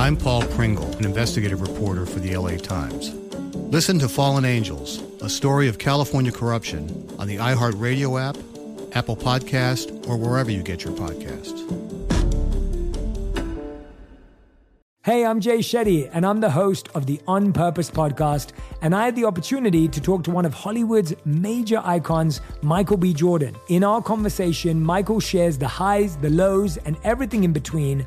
I'm Paul Pringle, an investigative reporter for the LA Times. Listen to Fallen Angels, a story of California corruption on the iHeartRadio app, Apple Podcast, or wherever you get your podcasts. Hey, I'm Jay Shetty, and I'm the host of the On Purpose podcast. And I had the opportunity to talk to one of Hollywood's major icons, Michael B. Jordan. In our conversation, Michael shares the highs, the lows, and everything in between,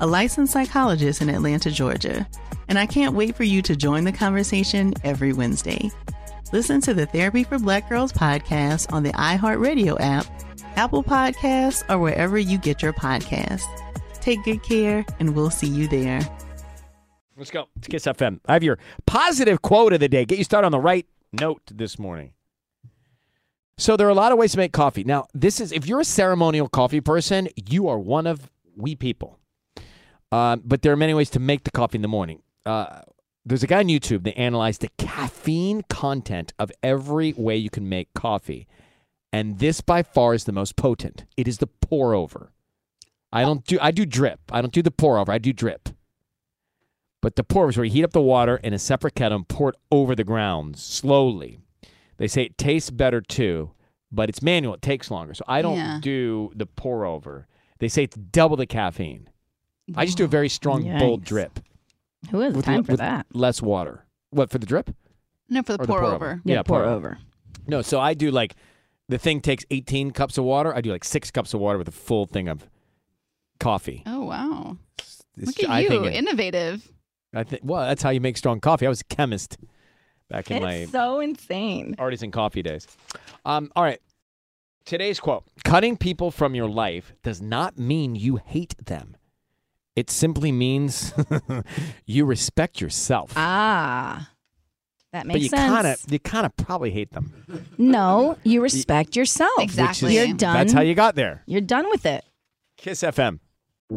a licensed psychologist in Atlanta, Georgia and I can't wait for you to join the conversation every Wednesday. Listen to the Therapy for Black Girls podcast on the iHeartRadio app, Apple Podcasts, or wherever you get your podcasts. Take good care, and we'll see you there. Let's go. It's Kiss FM. I have your positive quote of the day. Get you started on the right note this morning. So there are a lot of ways to make coffee. Now, this is if you're a ceremonial coffee person, you are one of we people. Uh, but there are many ways to make the coffee in the morning uh, there's a guy on YouTube that analyzed the caffeine content of every way you can make coffee. And this by far is the most potent. It is the pour over. I don't do I do drip. I don't do the pour over. I do drip. But the pour over is where you heat up the water in a separate kettle and pour it over the ground slowly. They say it tastes better too, but it's manual. It takes longer. So I don't Yeah. do the pour over. They say it's double the caffeine. I just do a very strong, bold drip. Who has with time for with that? Less water. What for the drip? No, for the Or pour over. Yeah, Yeah, pour, pour over. No, so I do like the thing takes 18 cups of water. I do like six cups of water with a full thing of coffee. Oh wow! It's- Look at I you, think it- innovative. I think well, that's how you make strong coffee. I was a chemist back in It's my so insane. artisan coffee days. Um, all right. Today's quote Cutting people from your life does not mean you hate them. It simply means you respect yourself. Ah, that but makes you sense. kind of you kind of probably hate them. no, you respect yourself. Exactly. You're done. That's how you got there. You're done with it. Kiss FM.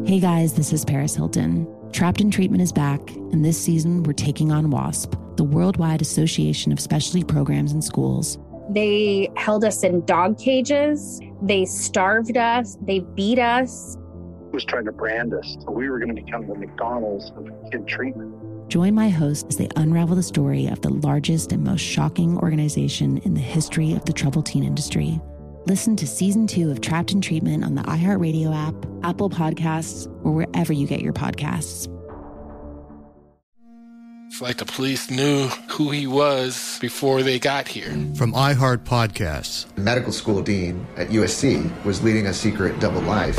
Hey guys, this is Paris Hilton. Trapped in Treatment is back, and this season we're taking on WASP, the Worldwide Association of Specialty Programs and Schools. They held us in dog cages, they starved us, they beat us. Was trying to brand us. So we were going to become the McDonald's of kid treatment. Join my host as they unravel the story of the largest and most shocking organization in the history of the troubled teen industry. Listen to season two of Trapped in Treatment on the iHeartRadio app, Apple Podcasts, or wherever you get your podcasts. It's like the police knew who he was before they got here. From iHeart Podcasts, medical school dean at USC was leading a secret double life.